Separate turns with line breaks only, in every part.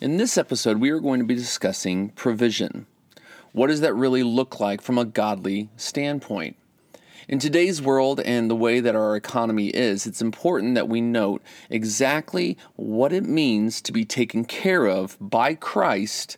In this episode, we are going to be discussing provision. What does that really look like from a godly standpoint? In today's world and the way that our economy is, it's important that we note exactly what it means to be taken care of by Christ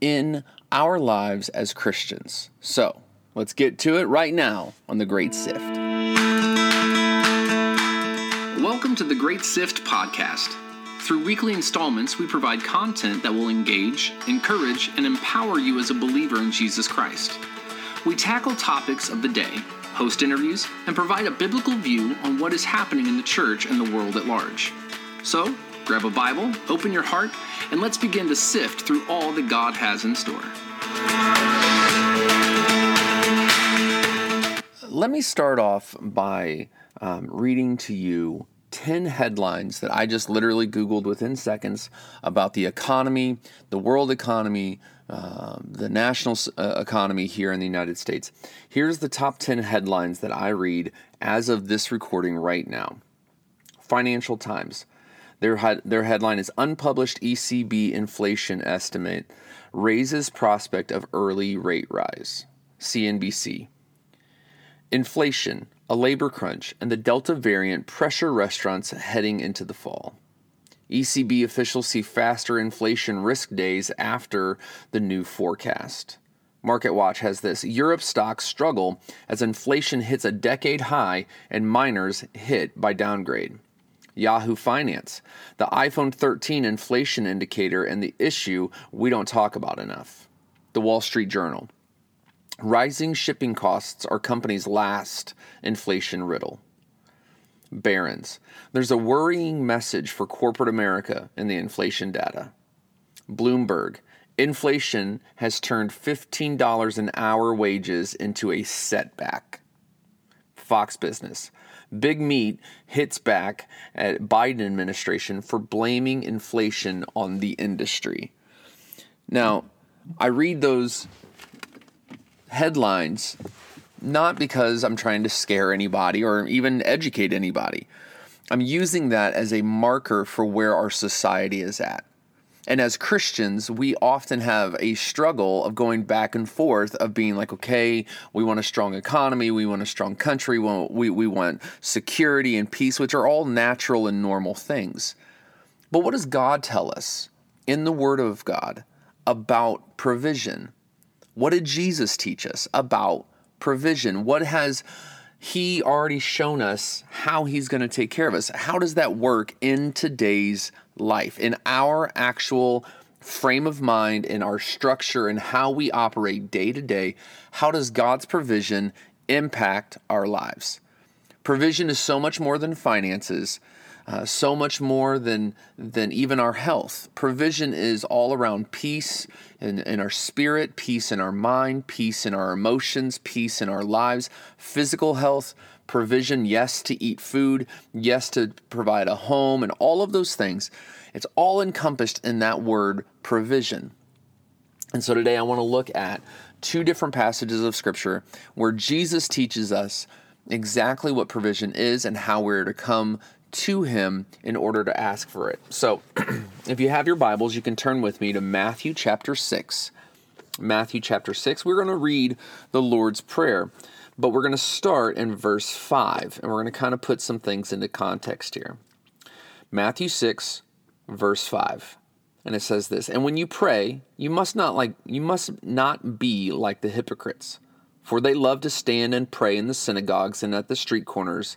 in our lives as Christians. So, let's get to it right now on The Great Sift.
Welcome to the Great Sift podcast. Through weekly installments, we provide content that will engage, encourage, and empower you as a believer in Jesus Christ. We tackle topics of the day, host interviews, and provide a biblical view on what is happening in the church and the world at large. So, grab a Bible, open your heart, and let's begin to sift through all that God has in store.
Let me start off by um, reading to you 10 headlines that I just literally Googled within seconds about the economy, the world economy, uh, the national uh, economy here in the United States. Here's the top 10 headlines that I read as of this recording right now Financial Times. Their, their headline is Unpublished ECB Inflation Estimate Raises Prospect of Early Rate Rise. CNBC. Inflation a labor crunch, and the Delta variant pressure restaurants heading into the fall. ECB officials see faster inflation risk days after the new forecast. MarketWatch has this Europe stocks struggle as inflation hits a decade high and miners hit by downgrade. Yahoo Finance, the iPhone 13 inflation indicator and the issue we don't talk about enough. The Wall Street Journal. Rising shipping costs are companies' last inflation riddle. Barron's. There's a worrying message for corporate America in the inflation data. Bloomberg. Inflation has turned $15 an hour wages into a setback. Fox Business. Big Meat hits back at Biden administration for blaming inflation on the industry. Now, I read those headlines not because I'm trying to scare anybody or even educate anybody. I'm using that as a marker for where our society is at. And as Christians, we often have a struggle of going back and forth of being like, okay, we want a strong economy, we want a strong country, we want, we, we want security and peace, which are all natural and normal things. But what does God tell us in the Word of God about provision? What did Jesus teach us about provision? What has he already shown us how he's going to take care of us? How does that work in today's life, in our actual frame of mind, in our structure, and how we operate day to day? How does God's provision impact our lives? Provision is so much more than finances. Uh, so much more than than even our health. Provision is all around peace in, in our spirit, peace in our mind, peace in our emotions, peace in our lives, physical health, provision, yes, to eat food, yes, to provide a home, and all of those things. It's all encompassed in that word provision. And so today I want to look at two different passages of Scripture where Jesus teaches us exactly what provision is and how we're to come to him in order to ask for it. So, if you have your Bibles, you can turn with me to Matthew chapter 6. Matthew chapter 6, we're going to read the Lord's Prayer, but we're going to start in verse 5, and we're going to kind of put some things into context here. Matthew 6, verse 5. And it says this, and when you pray, you must not like you must not be like the hypocrites, for they love to stand and pray in the synagogues and at the street corners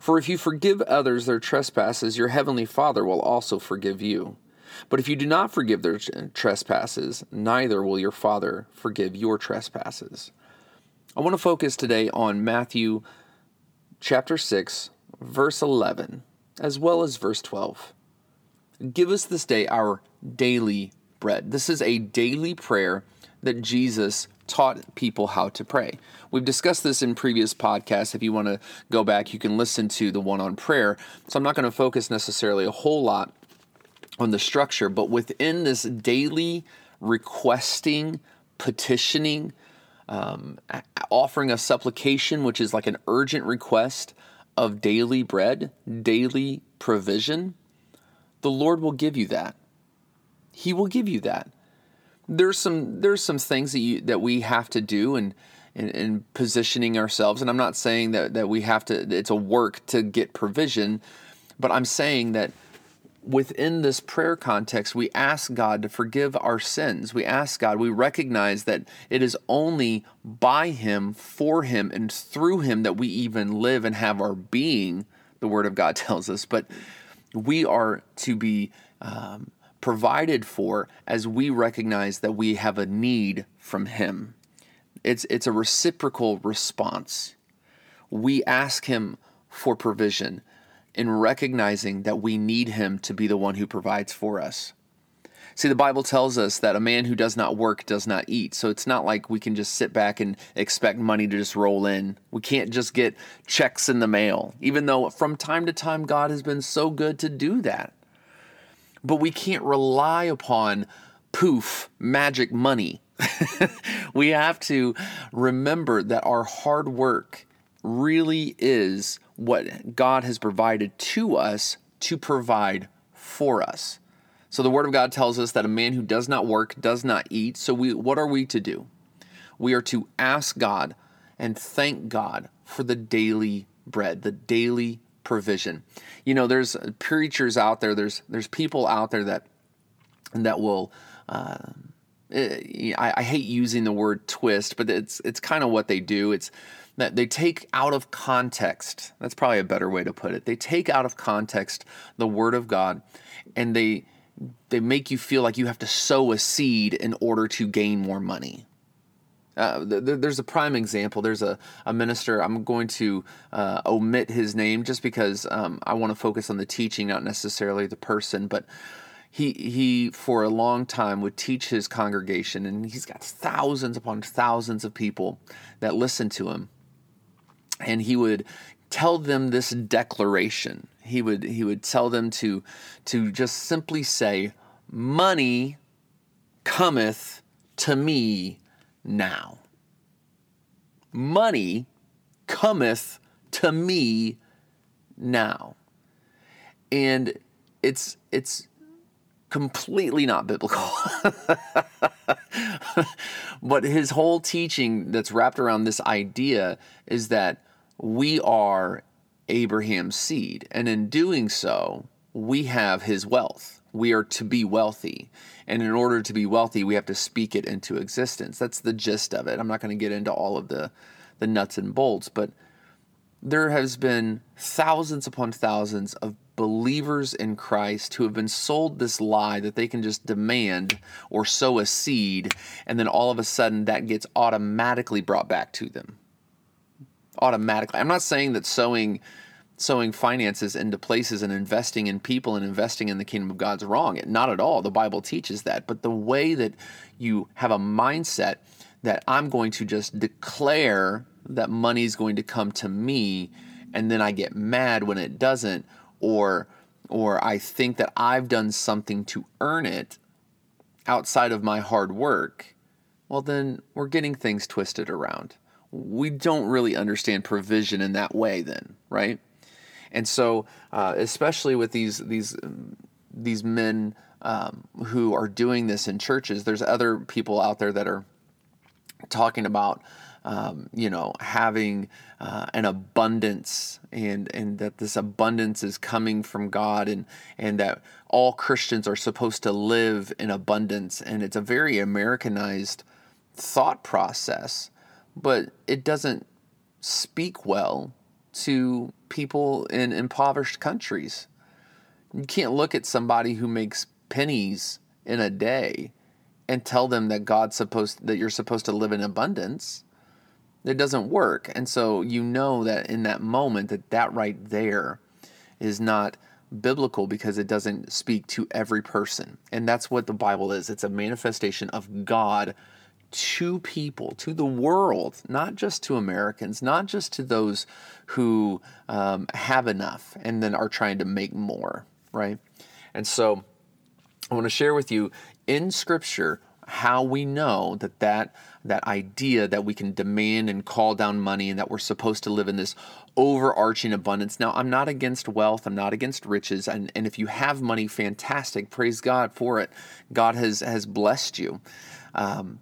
For if you forgive others their trespasses, your heavenly Father will also forgive you. But if you do not forgive their trespasses, neither will your Father forgive your trespasses. I want to focus today on Matthew chapter 6, verse 11, as well as verse 12. Give us this day our daily bread. This is a daily prayer that Jesus taught people how to pray. We've discussed this in previous podcasts. If you want to go back, you can listen to the one on prayer. So I'm not going to focus necessarily a whole lot on the structure, but within this daily requesting, petitioning, um, offering a supplication, which is like an urgent request of daily bread, daily provision, the Lord will give you that. He will give you that there's some there's some things that you that we have to do and in, in, positioning ourselves. And I'm not saying that that we have to. It's a work to get provision, but I'm saying that within this prayer context, we ask God to forgive our sins. We ask God. We recognize that it is only by Him, for Him, and through Him that we even live and have our being. The Word of God tells us, but we are to be. Um, provided for as we recognize that we have a need from Him. It's, it's a reciprocal response. We ask Him for provision in recognizing that we need Him to be the one who provides for us. See, the Bible tells us that a man who does not work does not eat. So it's not like we can just sit back and expect money to just roll in. We can't just get checks in the mail, even though from time to time God has been so good to do that but we can't rely upon poof, magic money. we have to remember that our hard work really is what God has provided to us to provide for us. So the word of God tells us that a man who does not work does not eat. So we what are we to do? We are to ask God and thank God for the daily bread, the daily provision. You know, there's preachers out there. There's there's people out there that that will. Uh, I, I hate using the word twist, but it's it's kind of what they do. It's that they take out of context. That's probably a better way to put it. They take out of context the word of God, and they they make you feel like you have to sow a seed in order to gain more money. Uh, th- there's a prime example. There's a, a minister. I'm going to uh, omit his name just because um, I want to focus on the teaching, not necessarily the person. But he he for a long time would teach his congregation, and he's got thousands upon thousands of people that listen to him. And he would tell them this declaration. He would he would tell them to to just simply say, "Money cometh to me." Now. Money cometh to me now. And it's it's completely not biblical. but his whole teaching that's wrapped around this idea is that we are Abraham's seed, and in doing so, we have his wealth. We are to be wealthy. And in order to be wealthy, we have to speak it into existence. That's the gist of it. I'm not going to get into all of the, the nuts and bolts, but there has been thousands upon thousands of believers in Christ who have been sold this lie that they can just demand or sow a seed, and then all of a sudden that gets automatically brought back to them. Automatically. I'm not saying that sowing sowing finances into places and investing in people and investing in the kingdom of God's wrong. Not at all. The Bible teaches that. But the way that you have a mindset that I'm going to just declare that money is going to come to me and then I get mad when it doesn't or or I think that I've done something to earn it outside of my hard work, well then we're getting things twisted around. We don't really understand provision in that way then, right? And so, uh, especially with these these these men um, who are doing this in churches, there's other people out there that are talking about. Um, you know, having uh, an abundance and and that this abundance is coming from God and and that all Christians are supposed to live in abundance and it's a very Americanized thought process but it doesn't speak well to people in impoverished countries. You can't look at somebody who makes pennies in a day and tell them that God's supposed that you're supposed to live in abundance. It doesn't work. And so you know that in that moment that that right there is not biblical because it doesn't speak to every person. And that's what the Bible is. It's a manifestation of God to people, to the world, not just to Americans, not just to those who um, have enough and then are trying to make more, right? And so I want to share with you in Scripture how we know that that that idea that we can demand and call down money and that we're supposed to live in this overarching abundance. Now, I'm not against wealth, I'm not against riches, and, and if you have money, fantastic. Praise God for it. God has has blessed you. Um,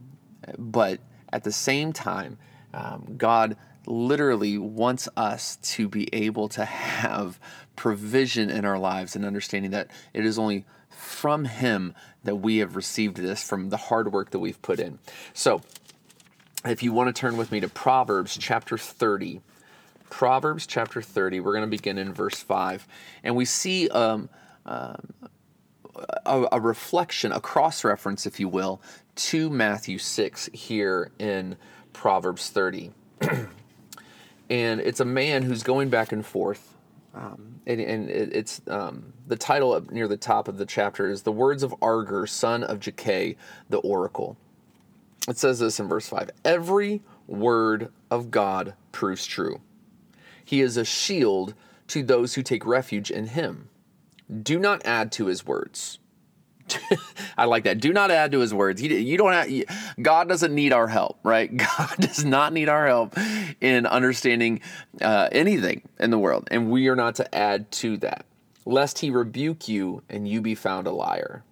but at the same time, um, God literally wants us to be able to have provision in our lives and understanding that it is only from Him that we have received this from the hard work that we've put in. So, if you want to turn with me to Proverbs chapter 30, Proverbs chapter 30, we're going to begin in verse 5. And we see um, um, a, a, reflection, a cross reference, if you will, to Matthew 6 here in Proverbs 30. and it's a man who's going back and forth. Um, and, and it, it's um, the title up near the top of the chapter is The Words of Agur, son of Jakeh, the Oracle. It says this in verse 5 Every word of God proves true. He is a shield to those who take refuge in him. Do not add to his words. I like that. Do not add to his words. You, you don't have, God doesn't need our help, right? God does not need our help in understanding uh, anything in the world, and we are not to add to that, lest he rebuke you and you be found a liar.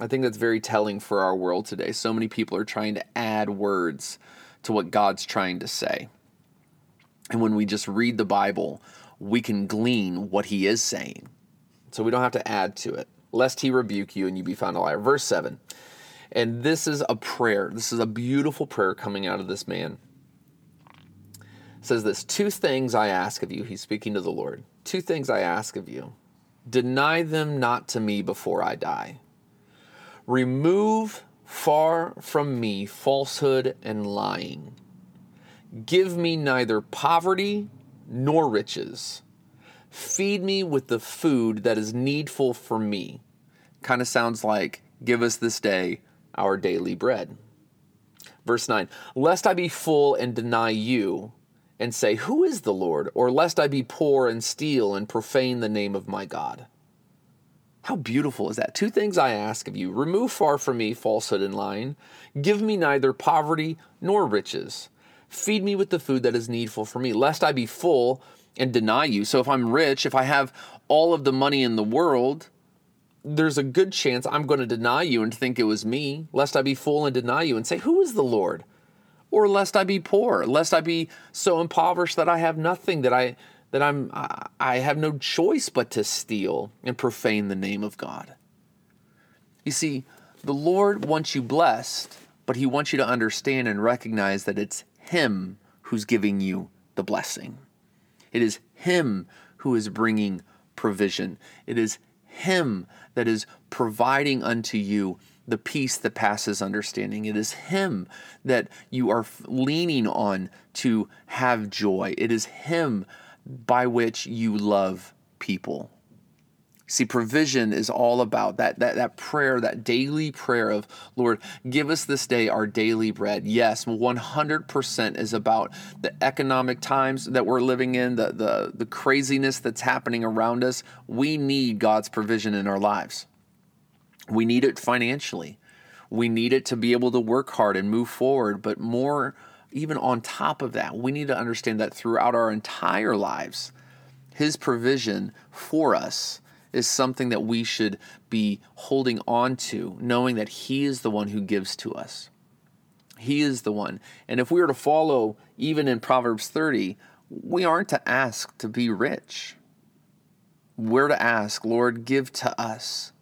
I think that's very telling for our world today. So many people are trying to add words to what God's trying to say. And when we just read the Bible, we can glean what he is saying. So we don't have to add to it, lest he rebuke you and you be found a liar. Verse 7. And this is a prayer. This is a beautiful prayer coming out of this man. It says this Two things I ask of you. He's speaking to the Lord. Two things I ask of you. Deny them not to me before I die. Remove far from me falsehood and lying. Give me neither poverty nor riches. Feed me with the food that is needful for me. Kind of sounds like, give us this day our daily bread. Verse 9, lest I be full and deny you and say, Who is the Lord? Or lest I be poor and steal and profane the name of my God. How beautiful is that? Two things I ask of you remove far from me falsehood and lying. Give me neither poverty nor riches. Feed me with the food that is needful for me, lest I be full and deny you. So if I'm rich, if I have all of the money in the world, there's a good chance I'm going to deny you and think it was me, lest I be full and deny you and say, Who is the Lord? Or lest I be poor, lest I be so impoverished that I have nothing, that I that I'm I have no choice but to steal and profane the name of God. You see, the Lord wants you blessed, but he wants you to understand and recognize that it's him who's giving you the blessing. It is him who is bringing provision. It is him that is providing unto you the peace that passes understanding. It is Him that you are leaning on to have joy. It is Him by which you love people. See, provision is all about that, that, that prayer, that daily prayer of, Lord, give us this day our daily bread. Yes, 100% is about the economic times that we're living in, the, the, the craziness that's happening around us. We need God's provision in our lives. We need it financially. We need it to be able to work hard and move forward, but more even on top of that, we need to understand that throughout our entire lives, His provision for us is something that we should be holding on to, knowing that He is the one who gives to us. He is the one. And if we were to follow, even in Proverbs 30, we aren't to ask to be rich. We're to ask, Lord, give to us.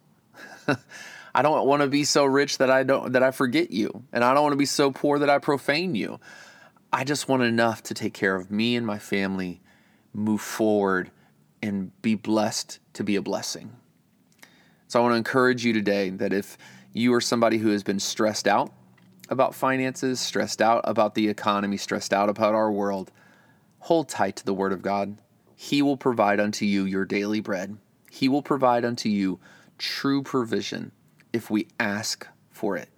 I don't want to be so rich that I don't that I forget you, and I don't want to be so poor that I profane you. I just want enough to take care of me and my family, move forward, and be blessed to be a blessing. So I want to encourage you today that if you are somebody who has been stressed out about finances, stressed out about the economy, stressed out about our world, hold tight to the Word of God. He will provide unto you your daily bread. He will provide unto you true provision if we ask for it,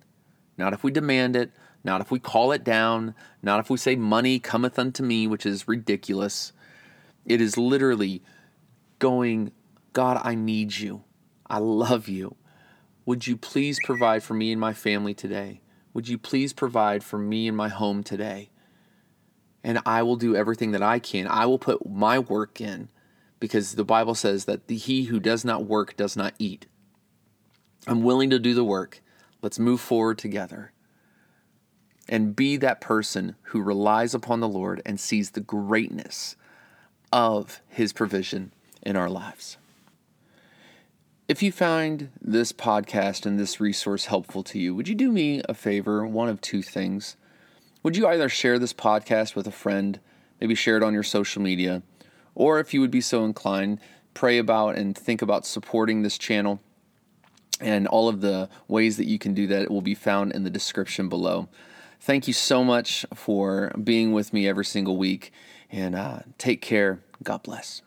not if we demand it, not if we call it down, not if we say, Money cometh unto me, which is ridiculous. It is literally going, God, I need you. I love you. Would you please provide for me and my family today? Would you please provide for me and my home today? And I will do everything that I can. I will put my work in because the Bible says that the, he who does not work does not eat. I'm willing to do the work. Let's move forward together and be that person who relies upon the Lord and sees the greatness of his provision in our lives. If you find this podcast and this resource helpful to you, would you do me a favor? One of two things. Would you either share this podcast with a friend, maybe share it on your social media, or if you would be so inclined, pray about and think about supporting this channel. And all of the ways that you can do that will be found in the description below. Thank you so much for being with me every single week. And uh, take care. God bless.